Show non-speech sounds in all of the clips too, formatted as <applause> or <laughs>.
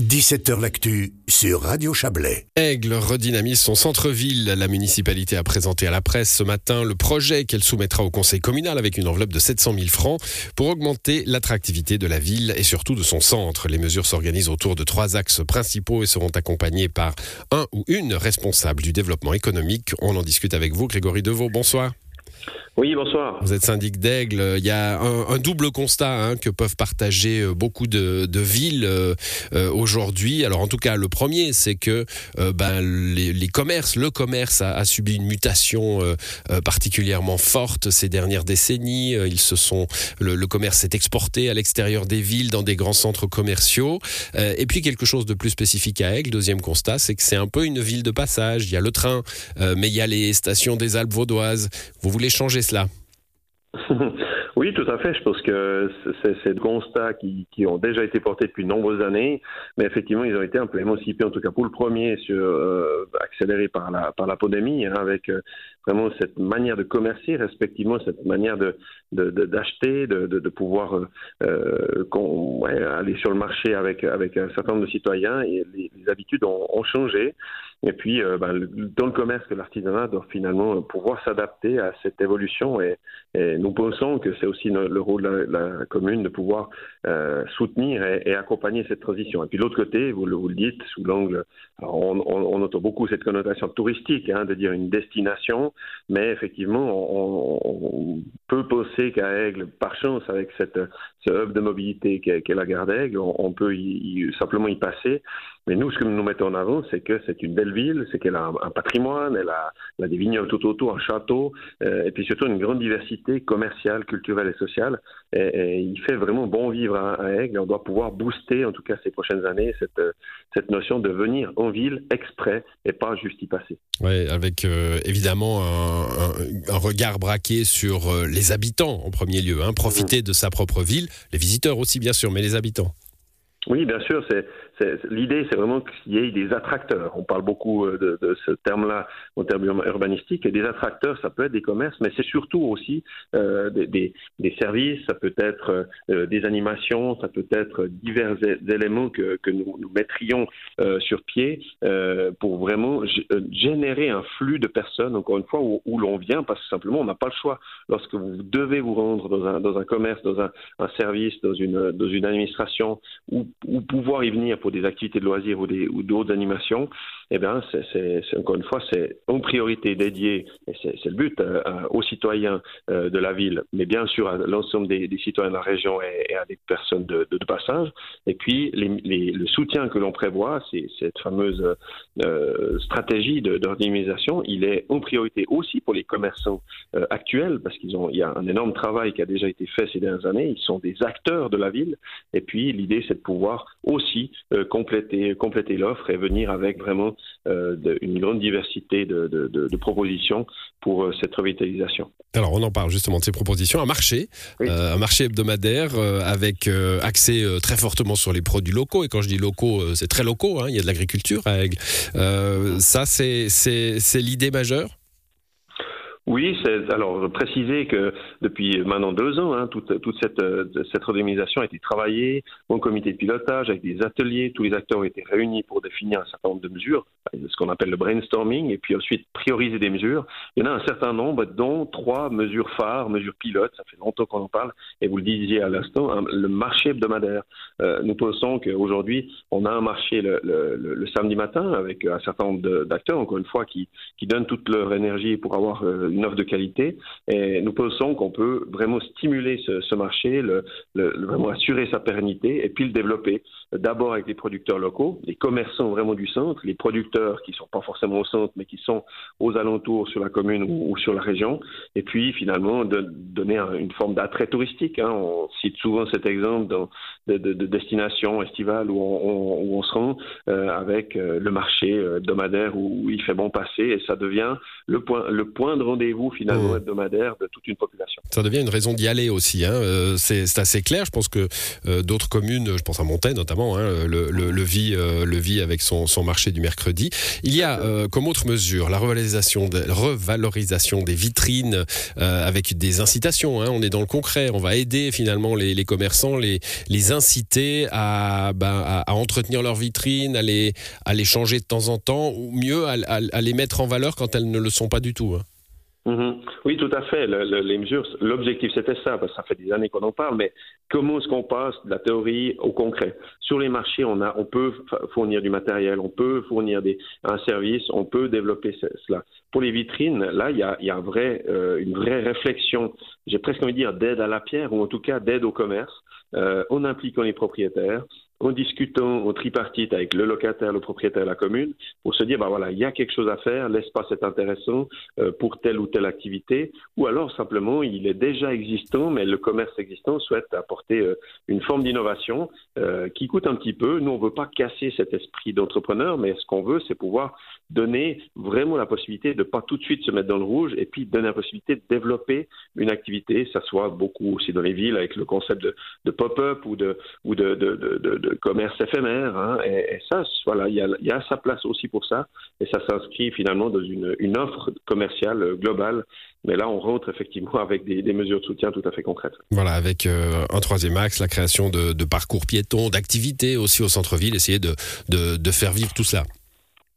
17h L'actu sur Radio Chablais. Aigle redynamise son centre-ville. La municipalité a présenté à la presse ce matin le projet qu'elle soumettra au conseil communal avec une enveloppe de 700 000 francs pour augmenter l'attractivité de la ville et surtout de son centre. Les mesures s'organisent autour de trois axes principaux et seront accompagnées par un ou une responsable du développement économique. On en discute avec vous, Grégory Deveau. Bonsoir. Oui, bonsoir. Vous êtes syndic d'Aigle. Il y a un, double constat hein, que peuvent partager euh, beaucoup de, villes euh, euh, aujourd'hui. Alors en tout cas, le premier, c'est que ben, les, commerces, le commerce a, subi une mutation particulièrement forte ces dernières décennies. Ils se sont, le, le commerce s'est exporté à l'extérieur des villes, dans des grands centres commerciaux. et puis quelque chose de plus spécifique à Aigle. Deuxième constat, c'est que c'est un peu une ville de passage. Il y a le train, mais il y a les stations des Alpes vaudoises. Vous voulez changer cela <laughs> Oui, tout à fait. Je pense que c'est des constats qui, ont déjà été portés depuis de nombreuses années, mais effectivement, ils ont été un peu émancipés, en tout cas pour le premier, sur, euh, la, par la pandémie, hein, avec euh, vraiment cette manière de commercer, respectivement cette manière de d'acheter, de, de, de, pouvoir euh, ouais, aller sur le marché avec avec un certain nombre de citoyens et les, les habitudes ont, ont, changé. Et puis, euh, ben, dans le commerce, que l'artisanat doit finalement pouvoir s'adapter à cette évolution. Et, et, nous pensons que c'est aussi le rôle de la, commune de pouvoir euh, soutenir et, et, accompagner cette transition. Et puis, l'autre côté, vous le, vous le dites, sous l'angle, on, on, on, entend beaucoup cette connotation touristique, hein, de dire une destination, mais effectivement, on, peut penser qu'à Aigle, par chance, avec cette, ce hub de mobilité qu'est la gare d'Aigle, on, peut simplement y passer. Mais nous, ce que nous mettons en avant, c'est que c'est une belle ville, c'est qu'elle a un, patrimoine, elle a, elle a, des vignobles tout autour, un château, euh, et puis surtout une grande diversité commerciale, culturelle et sociale. Et, il fait vraiment bon vivre à, à, Aigle. On doit pouvoir booster, en tout cas ces prochaines années, cette, cette notion de venir en ville exprès et pas juste y passer. Oui, avec euh, évidemment un, un, regard braqué sur euh, les habitants en premier lieu, hein, profiter mmh. de sa propre ville, les visiteurs aussi bien sûr, mais les habitants. Oui, bien sûr, c'est L'idée, c'est vraiment qu'il y ait des attracteurs. On parle beaucoup euh, de, de ce terme-là en termes urbanistiques. Et des attracteurs, ça peut être des commerces, mais c'est surtout aussi euh, des, des, des, services, ça peut être euh, des animations, ça peut être divers éléments que, que nous, nous, mettrions euh, sur pied euh, pour vraiment euh, générer un flux de personnes, encore une fois, où, où l'on vient, parce que simplement, on n'a pas le choix. Lorsque vous devez vous rendre dans un, dans un commerce, dans un, service, dans une, dans une administration, ou, ou pouvoir y venir pour des activités de loisirs ou, des, ou d'autres animations, eh bien, c'est, encore une fois, c'est en priorité dédié, et c'est, le but, euh, aux citoyens euh, de la ville, mais bien sûr à l'ensemble des, des citoyens de la région et, et à des personnes de, de, de passage. Et puis, les, les, le soutien que l'on prévoit, c'est cette fameuse euh, stratégie d'organisation, il est en priorité aussi pour les commerçants euh, actuels, parce qu'ils ont, il y a un énorme travail qui a déjà été fait ces dernières années. Ils sont des acteurs de la ville. Et puis, l'idée, c'est de pouvoir aussi euh, compléter, compléter l'offre et venir avec vraiment euh, de, une grande diversité de, de, de propositions pour euh, cette revitalisation. Alors on en parle justement de ces propositions. Un marché, oui. un marché hebdomadaire avec accès très fortement sur les produits locaux. Et quand je dis locaux, c'est très locaux. Hein, il y a de l'agriculture à Aigle. ça, c'est l'idée majeure? Oui, c'est alors préciser que depuis maintenant deux ans, hein, toute, toute cette, cette redémisation a été travaillée en comité de pilotage avec des ateliers. Tous les acteurs ont été réunis pour définir un certain nombre de mesures, ce qu'on appelle le brainstorming, et puis ensuite prioriser des mesures. Il y en a un certain nombre, dont trois mesures phares, mesures pilotes. Ça fait longtemps qu'on en parle, et vous le disiez à l'instant, hein, le marché hebdomadaire. Euh, nous pensons qu'aujourd'hui, on a un marché le, le, le, le, samedi matin avec un certain nombre d'acteurs, encore une fois, qui, qui donnent toute leur énergie pour avoir euh, une offre de qualité. Et nous pensons qu'on peut vraiment stimuler ce, marché, vraiment assurer sa pérennité et puis le développer. D'abord avec les producteurs locaux, les commerçants vraiment du centre, les producteurs qui sont pas forcément au centre, mais qui sont aux alentours sur la commune ou, sur la région. Et puis finalement donner un, une forme d'attrait touristique. Hein. On cite souvent cet exemple de, de, de destination estivale où on, se rend euh, avec euh, le marché hebdomadaire où, il fait bon passer et ça devient le point, de rendez rendez-vous finalement mmh. hebdomadaire de toute une population. Ça devient une raison d'y aller aussi. Hein. Euh, c'est assez clair. Je pense que euh, d'autres communes, je pense à Montaigne notamment, hein, le, le, le, vit, le vit avec son, son, marché du mercredi. Il y a comme autre mesure la revalorisation, de, revalorisation des vitrines avec des incitations. Hein. On est dans le concret. On va aider finalement les, les commerçants, les, les inciter à, ben, à, à, entretenir leurs vitrines, à les, à les changer de temps en temps, ou mieux à, à les mettre en valeur quand elles ne le sont pas du tout. Hein. Mhm. Oui, tout à fait. les mesures, l'objectif c'était ça, parce que ça fait des années qu'on en parle, mais comment est-ce qu'on passe de la théorie au concret? Sur les marchés, on, a, on peut fournir du matériel, on peut fournir des, un service, on peut développer cela. Pour les vitrines, là, il y a, y a un vrai, euh, une vraie réflexion, j'ai presque envie de dire d'aide à la pierre, ou en tout cas d'aide au commerce, euh, en impliquant les propriétaires, en discutant au tripartite avec le locataire, le propriétaire la commune, pour se dire, bah voilà, il y a quelque chose à faire, l'espace est intéressant euh, pour telle ou telle activité, ou alors simplement il est déjà existant, mais le commerce existant souhaite apporter euh, une forme d'innovation euh, qui coûte un petit peu. Nous, on ne veut pas casser cet esprit d'entrepreneur, mais ce qu'on veut, c'est pouvoir donner vraiment la possibilité de pas tout de suite se mettre dans le rouge et puis donner la possibilité de développer une activité, ça soit beaucoup aussi dans les villes avec le concept de, de pop-up ou de, ou de, de, de commerce éphémère. Hein, et, ça, voilà, il y a, y a, sa place aussi pour ça. Et ça s'inscrit finalement dans une, une, offre commerciale globale. Mais là, on rentre effectivement avec des, des mesures de soutien tout à fait concrètes. Voilà, avec euh, un troisième axe, la création de, de parcours piétons, d'activités aussi au centre-ville, essayer de, de, de faire vivre tout cela.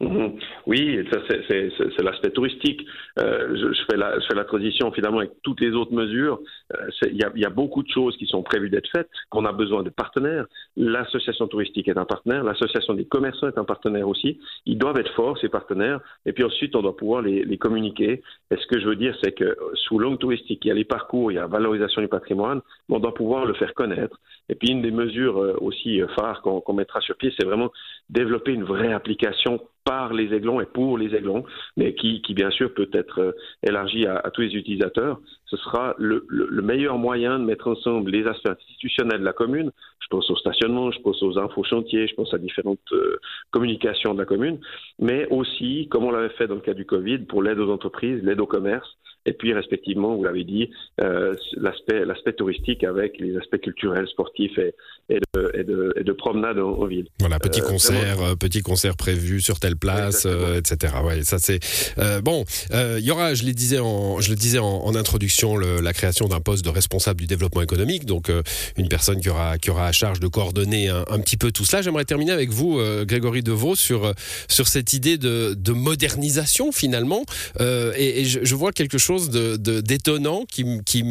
Mhm. Oui, ça c'est l'aspect touristique. Euh, je, je, fais la, je, fais la, transition finalement avec toutes les autres mesures. Euh, il y, a, y, a, beaucoup de choses qui sont prévues d'être faites. On a besoin de partenaires. L'association touristique est un partenaire. L'association des commerçants est un partenaire aussi. Ils doivent être forts ces partenaires. Et puis ensuite, on doit pouvoir les, les communiquer. Et ce que je veux dire, c'est que sous l'angle touristique, il y a les parcours, il y a la valorisation du patrimoine. Mais on doit pouvoir le faire connaître. Et puis une des mesures euh, aussi phares qu'on qu mettra sur pied, c'est vraiment développer une vraie application par les aiglons et pour les aiglons, mais qui, qui bien sûr peut être euh, élargi à, tous les utilisateurs. Ce sera le, le, le, meilleur moyen de mettre ensemble les aspects institutionnels de la commune. Je pense au stationnement, je pense aux infos chantiers, je pense à différentes euh, communications de la commune, mais aussi, comme on l'avait fait dans le cas du Covid, pour l'aide aux entreprises, l'aide au commerce, et puis respectivement, vous l'avez dit, euh, l'aspect l'aspect touristique avec les aspects culturels, sportifs et, et, de, et, de, et de, promenade en, en, ville. Voilà, petit euh, concert, vraiment... petit concert prévu sur telle place, euh, etc. Ouais, ça c'est euh, bon. Il y aura, je le disais en, je le disais en, en introduction, le, la création d'un poste de responsable du développement économique, donc une personne qui aura qui aura à charge de coordonner un, un petit peu tout cela. J'aimerais terminer avec vous, Grégory Deveau, sur sur cette idée de, de modernisation finalement, et, je, je vois quelque chose de d'étonnant qui, qui,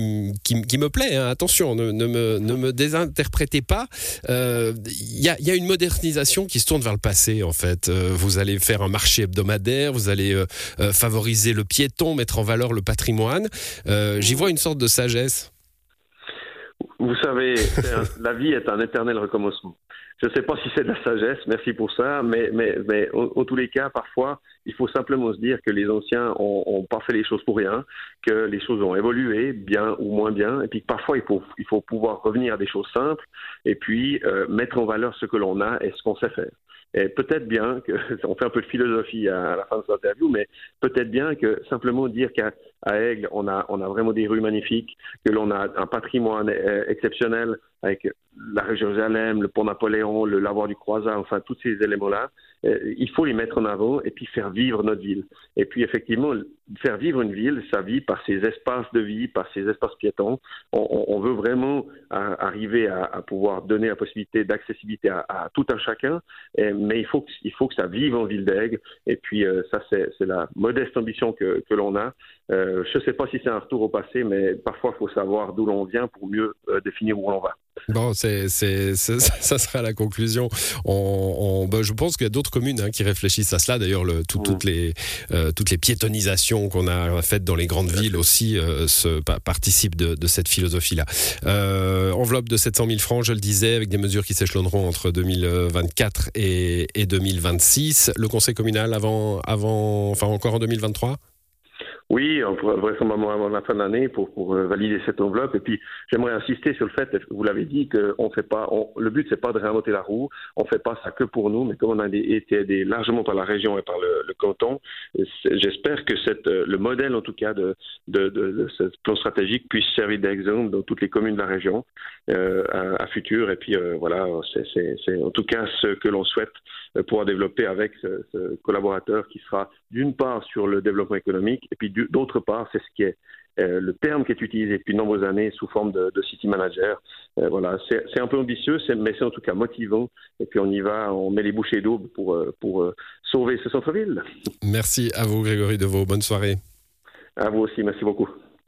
qui, me plaît. Hein. Attention, ne, me, ne, me, désinterprétez pas. Il euh, y, a, y, a, une modernisation qui se tourne vers le passé, en fait. Euh, vous allez faire un marché hebdomadaire, vous allez euh, favoriser le piéton, mettre en valeur le patrimoine. J'y vois une sorte de sagesse. Vous savez, la vie est un éternel recommencement. Je ne sais pas si c'est de la sagesse, merci pour ça, mais, mais, mais en, tous les cas, parfois, il faut simplement se dire que les anciens ont, pas fait les choses pour rien, que les choses ont évolué, bien ou moins bien, et puis que parfois il faut, il faut pouvoir revenir à des choses simples, et puis euh, mettre en valeur ce que l'on a et ce qu'on sait faire. Et peut-être bien que, <laughs> on fait un peu de philosophie à, la fin de cette interview, mais peut-être bien que simplement dire qu'à Aigle, on a, on a vraiment des rues magnifiques, que l'on a un patrimoine euh, exceptionnel avec la rue Jérusalem, le pont Napoléon, le lavoir du Croisat, enfin tous ces éléments-là, il faut les mettre en avant et puis faire vivre notre ville. Et puis effectivement, faire vivre une ville, ça vit par ses espaces de vie, par ses espaces piétons. On, on veut vraiment à, arriver à, à, pouvoir donner la possibilité d'accessibilité à, à, tout un chacun, mais il faut, que, il faut que ça vive en ville d'Aigle. Et puis euh, ça, c'est la modeste ambition que, que l'on a. Euh, je ne sais pas si c'est un retour au passé, mais parfois il faut savoir d'où l'on vient pour mieux euh, définir où l'on va. Bon, c'est, c'est, <laughs> ça sera la conclusion. On, on ben, je pense qu'il y a d'autres communes hein, qui réfléchissent à cela. D'ailleurs, le, tout, mmh. toutes, les, euh, toutes les piétonisations qu'on a faites dans les grandes villes aussi euh, se, participent de, de cette philosophie-là. Euh, enveloppe de 700 000 francs, je le disais, avec des mesures qui s'échelonneront entre 2024 et, et 2026. Le conseil communal avant, avant, enfin encore en 2023 Oui, vraisemblablement avant la fin de l'année pour, pour euh, valider cette enveloppe. Et puis, j'aimerais insister sur le fait, vous l'avez dit, que on fait pas, on, le but c'est pas de réinventer la roue. On fait pas ça que pour nous, mais comme on a été aidé largement par la région et par le, le canton, j'espère que cette, euh, le modèle en tout cas de, de, de, ce plan stratégique puisse servir d'exemple dans toutes les communes de la région euh, à, à, futur. Et puis euh, voilà, c'est en tout cas ce que l'on souhaite euh, pouvoir développer avec ce, ce collaborateur qui sera d'une part sur le développement économique et puis d'autre part, c'est ce qui est euh, le terme qui est utilisé depuis de nombreuses années sous forme de, de city manager. Euh, voilà, c'est un peu ambitieux, mais c'est en tout cas motivant. Et puis on y va, on met les bouchées doubles pour, euh, pour euh, sauver ce centre-ville. Merci à vous, Grégory Deveau. Bonne soirée. À vous aussi, merci beaucoup.